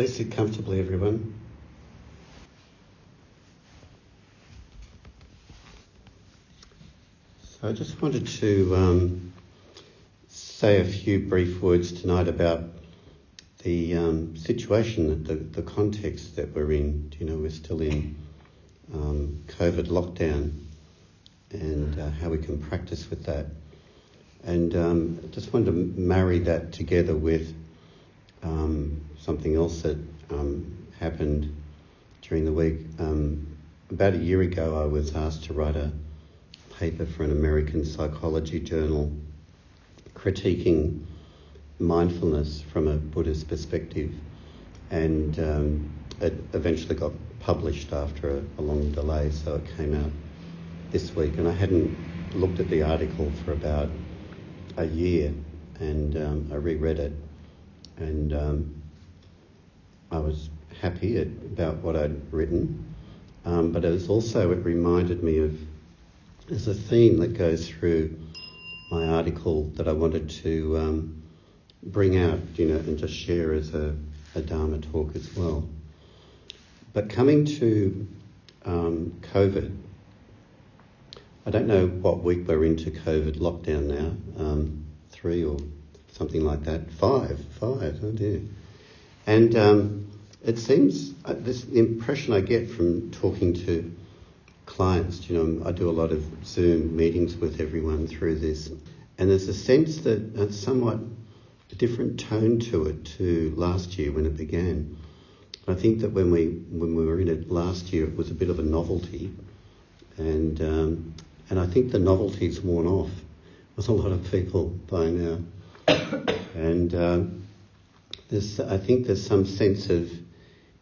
Please sit comfortably, everyone. So I just wanted to um, say a few brief words tonight about the um, situation, the, the context that we're in. You know, we're still in um, COVID lockdown and uh, how we can practice with that. And um, I just wanted to marry that together with um, something else that um, happened during the week. Um, about a year ago, I was asked to write a paper for an American psychology journal critiquing mindfulness from a Buddhist perspective, and um, it eventually got published after a, a long delay, so it came out this week. And I hadn't looked at the article for about a year, and um, I reread it, and um, I was happy at, about what I'd written. Um, but it was also it reminded me of there's a theme that goes through my article that I wanted to um, bring out, you know, and just share as a, a Dharma talk as well. But coming to um, COVID, I don't know what week we're into COVID lockdown now, um, three or something like that, five, five, oh dear. And um, it seems uh, this the impression I get from talking to clients. You know, I do a lot of Zoom meetings with everyone through this, and there's a sense that it's somewhat a different tone to it to last year when it began. I think that when we when we were in it last year, it was a bit of a novelty, and um, and I think the novelty's worn off. with a lot of people by now, and um, there's I think there's some sense of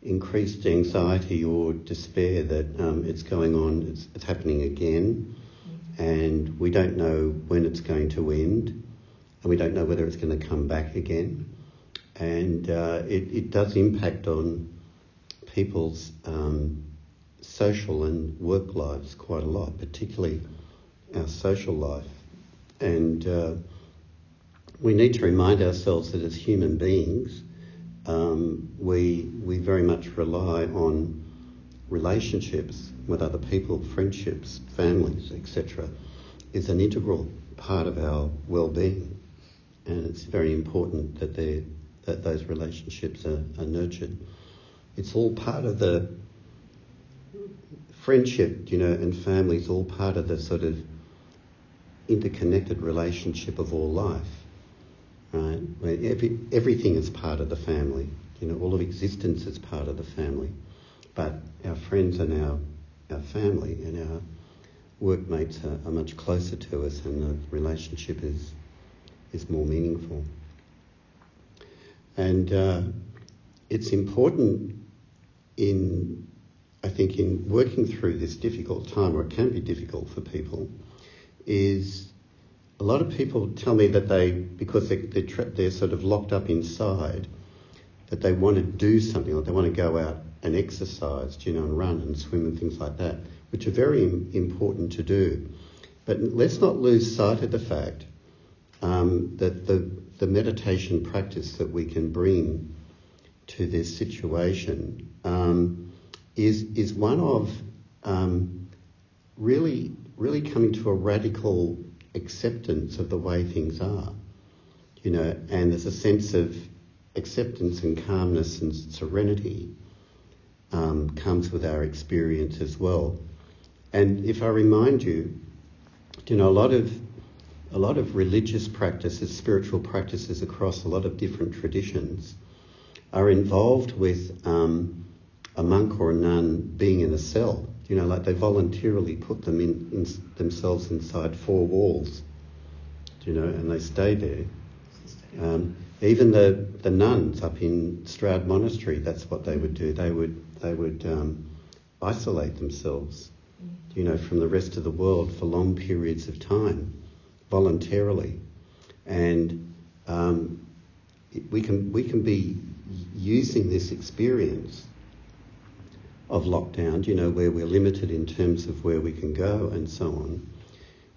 increased anxiety or despair that um, it's going on, it's, it's, happening again, and we don't know when it's going to end, and we don't know whether it's going to come back again. And uh, it, it, does impact on people's um, social and work lives quite a lot, particularly our social life. And uh, we need to remind ourselves that as human beings, um, we, we very much rely on relationships with other people, friendships, families, etc., is an integral part of our well-being, and it's very important that that those relationships are, are nurtured. It's all part of the friendship, you know, and family is all part of the sort of interconnected relationship of all life right? Where every, everything is part of the family. You know, all of existence is part of the family. But our friends and our, our family and our workmates are, are much closer to us and the relationship is, is more meaningful. And uh, it's important in, I think, in working through this difficult time, or it can be difficult for people, is a lot of people tell me that they, because they, they're, tra- they're sort of locked up inside, that they want to do something, like they want to go out and exercise, you know, and run and swim and things like that, which are very important to do. But let's not lose sight of the fact um, that the, the meditation practice that we can bring to this situation um, is, is one of um, really, really coming to a radical acceptance of the way things are, you know, and there's a sense of acceptance and calmness and serenity um, comes with our experience as well. And if I remind you, you know, a lot of a lot of religious practices, spiritual practices across a lot of different traditions, are involved with um, a monk or a nun being in a cell you know, like they voluntarily put them in, in themselves inside four walls, you know, and they stay there. Um, even the, the nuns up in Stroud Monastery, that's what they would do. They would they would um, isolate themselves, you know, from the rest of the world for long periods of time, voluntarily, and um, we can we can be using this experience of lockdown, you know, where we're limited in terms of where we can go and so on,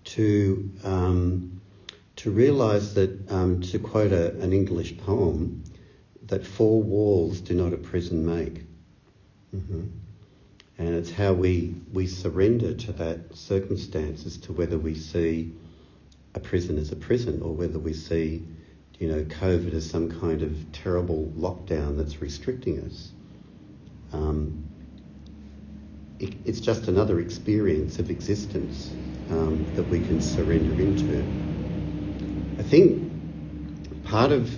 to um, to realise that, um, to quote a, an English poem, that four walls do not a prison make. Mm-hmm. And it's how we, we surrender to that circumstance as to whether we see a prison as a prison or whether we see, you know, COVID as some kind of terrible lockdown that's restricting us. Um, it, it's just another experience of existence um, that we can surrender into. I think part of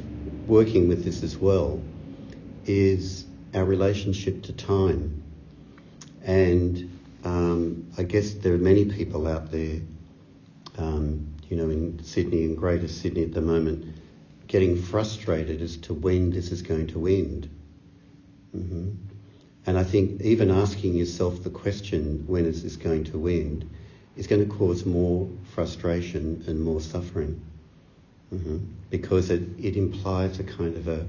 working with this as well is our relationship to time. And um, I guess there are many people out there, um, you know, in Sydney and Greater Sydney at the moment, getting frustrated as to when this is going to end. Mm-hmm. And I think even asking yourself the question, when is this going to end, is going to cause more frustration and more suffering. Mm-hmm. Because it, it implies a kind of a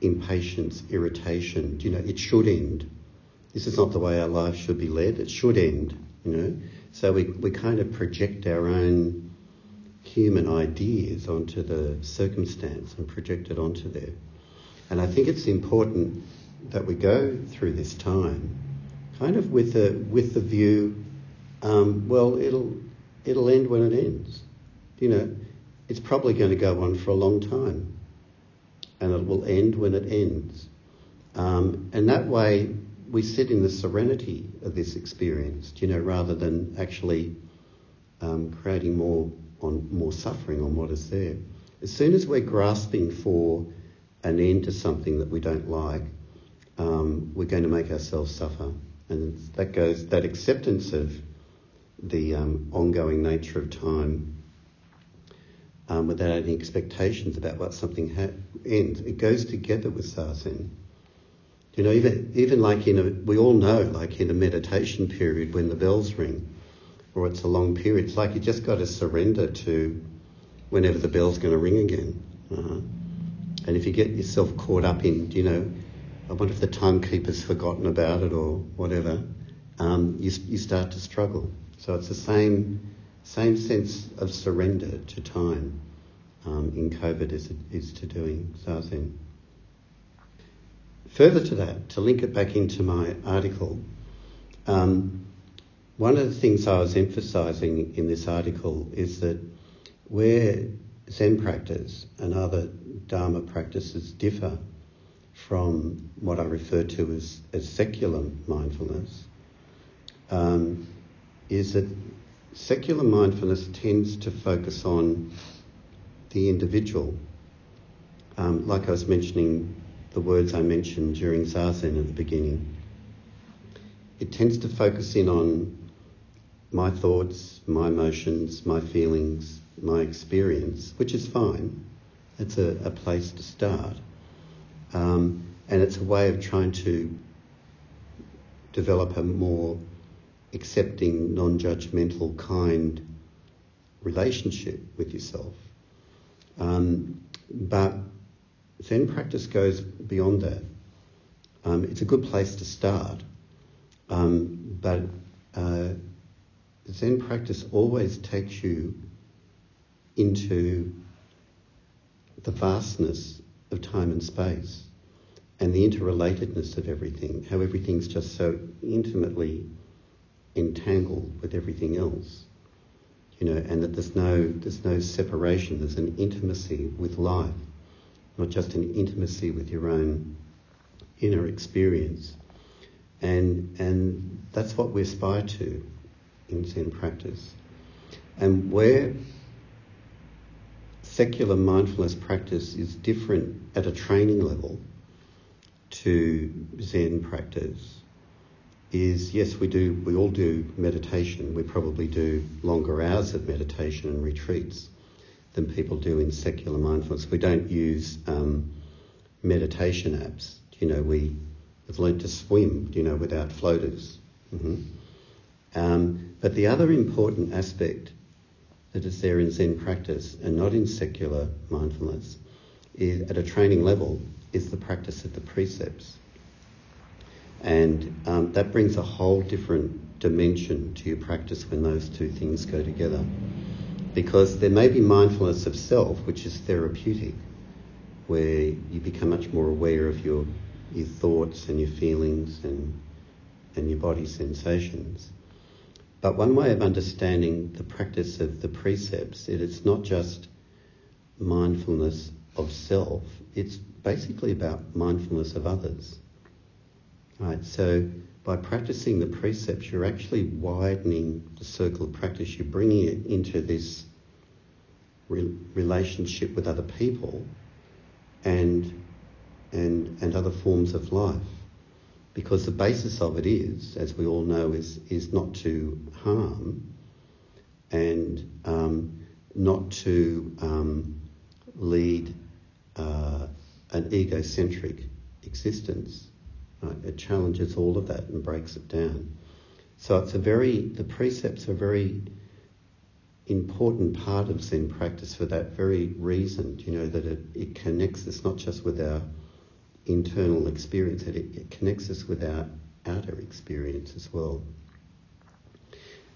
impatience, irritation. You know, it should end. This is not the way our life should be led. It should end, you know. So we, we kind of project our own human ideas onto the circumstance and project it onto there. And I think it's important that we go through this time kind of with the, with the view, um, well, it'll, it'll end when it ends. You know, it's probably going to go on for a long time and it will end when it ends. Um, and that way we sit in the serenity of this experience, you know, rather than actually um, creating more on more suffering on what is there. As soon as we're grasping for an end to something that we don't like, um, we're going to make ourselves suffer. And that goes, that acceptance of the um, ongoing nature of time um, without any expectations about what something ha- ends, it goes together with zazen. You know, even, even like in a, we all know, like in a meditation period when the bells ring, or it's a long period, it's like you just got to surrender to whenever the bell's going to ring again. Uh-huh. And if you get yourself caught up in, you know, Wonder if the timekeeper's forgotten about it or whatever, um, you, you start to struggle. So it's the same, same sense of surrender to time um, in COVID as it is to doing Zazen. Further to that, to link it back into my article, um, one of the things I was emphasising in this article is that where Zen practice and other Dharma practices differ from what I refer to as, as secular mindfulness um, is that secular mindfulness tends to focus on the individual. Um, like I was mentioning the words I mentioned during Zazen at the beginning, it tends to focus in on my thoughts, my emotions, my feelings, my experience, which is fine. It's a, a place to start. Um, and it's a way of trying to develop a more accepting, non judgmental, kind relationship with yourself. Um, but Zen practice goes beyond that. Um, it's a good place to start, um, but uh, Zen practice always takes you into the vastness of time and space and the interrelatedness of everything, how everything's just so intimately entangled with everything else. You know, and that there's no there's no separation, there's an intimacy with life, not just an intimacy with your own inner experience. And and that's what we aspire to in Zen practice. And where secular mindfulness practice is different at a training level to Zen practice is yes, we do, we all do meditation. We probably do longer hours of meditation and retreats than people do in secular mindfulness. We don't use um, meditation apps. You know, we have learned to swim, you know, without floaters. Mm-hmm. Um, but the other important aspect that is there in Zen practice and not in secular mindfulness is, at a training level is the practice of the precepts. And um, that brings a whole different dimension to your practice when those two things go together. Because there may be mindfulness of self, which is therapeutic, where you become much more aware of your your thoughts and your feelings and and your body sensations. But one way of understanding the practice of the precepts is it's not just mindfulness of self, it's basically about mindfulness of others. Right, so by practicing the precepts, you're actually widening the circle of practice. You're bringing it into this re- relationship with other people and, and, and other forms of life. Because the basis of it is, as we all know, is, is not to harm and um, not to um, lead uh, an egocentric existence. Right? It challenges all of that and breaks it down. So it's a very, the precepts are very important part of Zen practice for that very reason, you know, that it, it connects us not just with our internal experience, it, it connects us with our outer experience as well.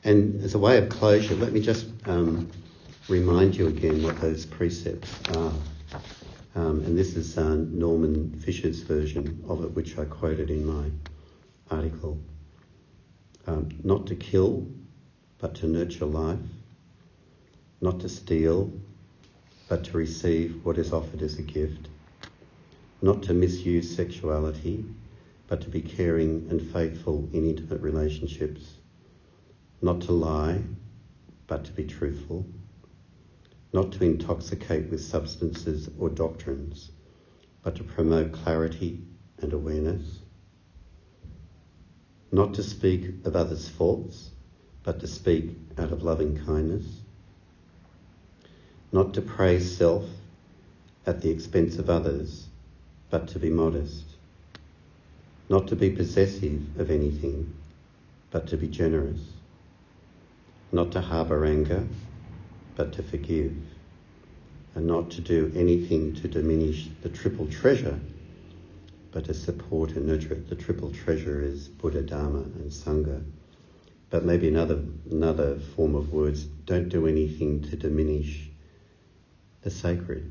And as a way of closure, let me just um, remind you again what those precepts are. Um, and this is uh, Norman Fischer's version of it, which I quoted in my article. Um, not to kill, but to nurture life. Not to steal, but to receive what is offered as a gift. Not to misuse sexuality, but to be caring and faithful in intimate relationships. Not to lie, but to be truthful. Not to intoxicate with substances or doctrines, but to promote clarity and awareness, not to speak of others' faults, but to speak out of loving kindness, not to praise self at the expense of others, but to be modest, not to be possessive of anything, but to be generous, not to harbour anger, but to forgive, and not to do anything to diminish the triple treasure, but to support and nurture it. The triple treasure is Buddha, Dharma, and Sangha. But maybe another another form of words: don't do anything to diminish the sacred,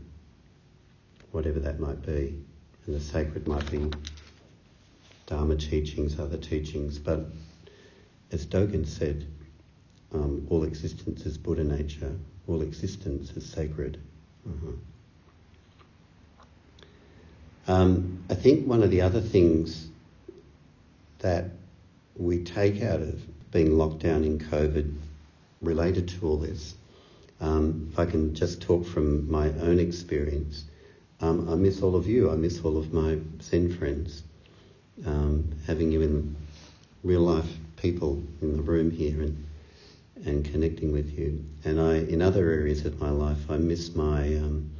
whatever that might be. And the sacred might be Dharma teachings, other teachings. But as Dogen said, um, all existence is Buddha nature all existence is sacred. Uh-huh. Um, I think one of the other things that we take out of being locked down in COVID related to all this, um, if I can just talk from my own experience, um, I miss all of you. I miss all of my Zen friends. Um, having you in real life people in the room here and and connecting with you. And I, in other areas of my life, I miss my um,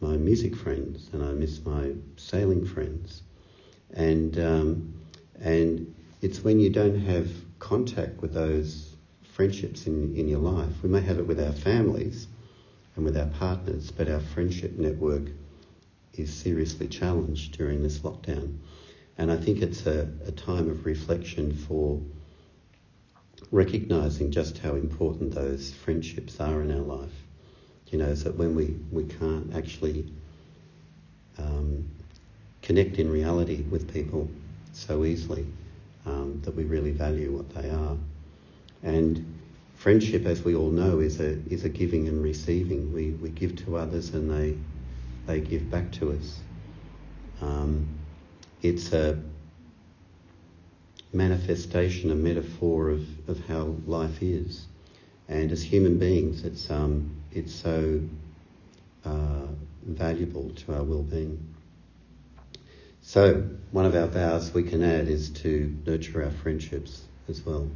my music friends and I miss my sailing friends, and um, and it's when you don't have contact with those friendships in, in your life. We may have it with our families and with our partners, but our friendship network is seriously challenged during this lockdown. And I think it's a, a time of reflection for recognizing just how important those friendships are in our life. You know, that when we, we can't actually um, connect in reality with people so easily, um, that we really value what they are. And friendship, as we all know, is a is a giving and receiving. We we give to others and they they give back to us. Um, it's a manifestation, a metaphor of, of how life is. And as human beings, it's, um, it's so uh, valuable to our well-being. So one of our vows we can add is to nurture our friendships as well.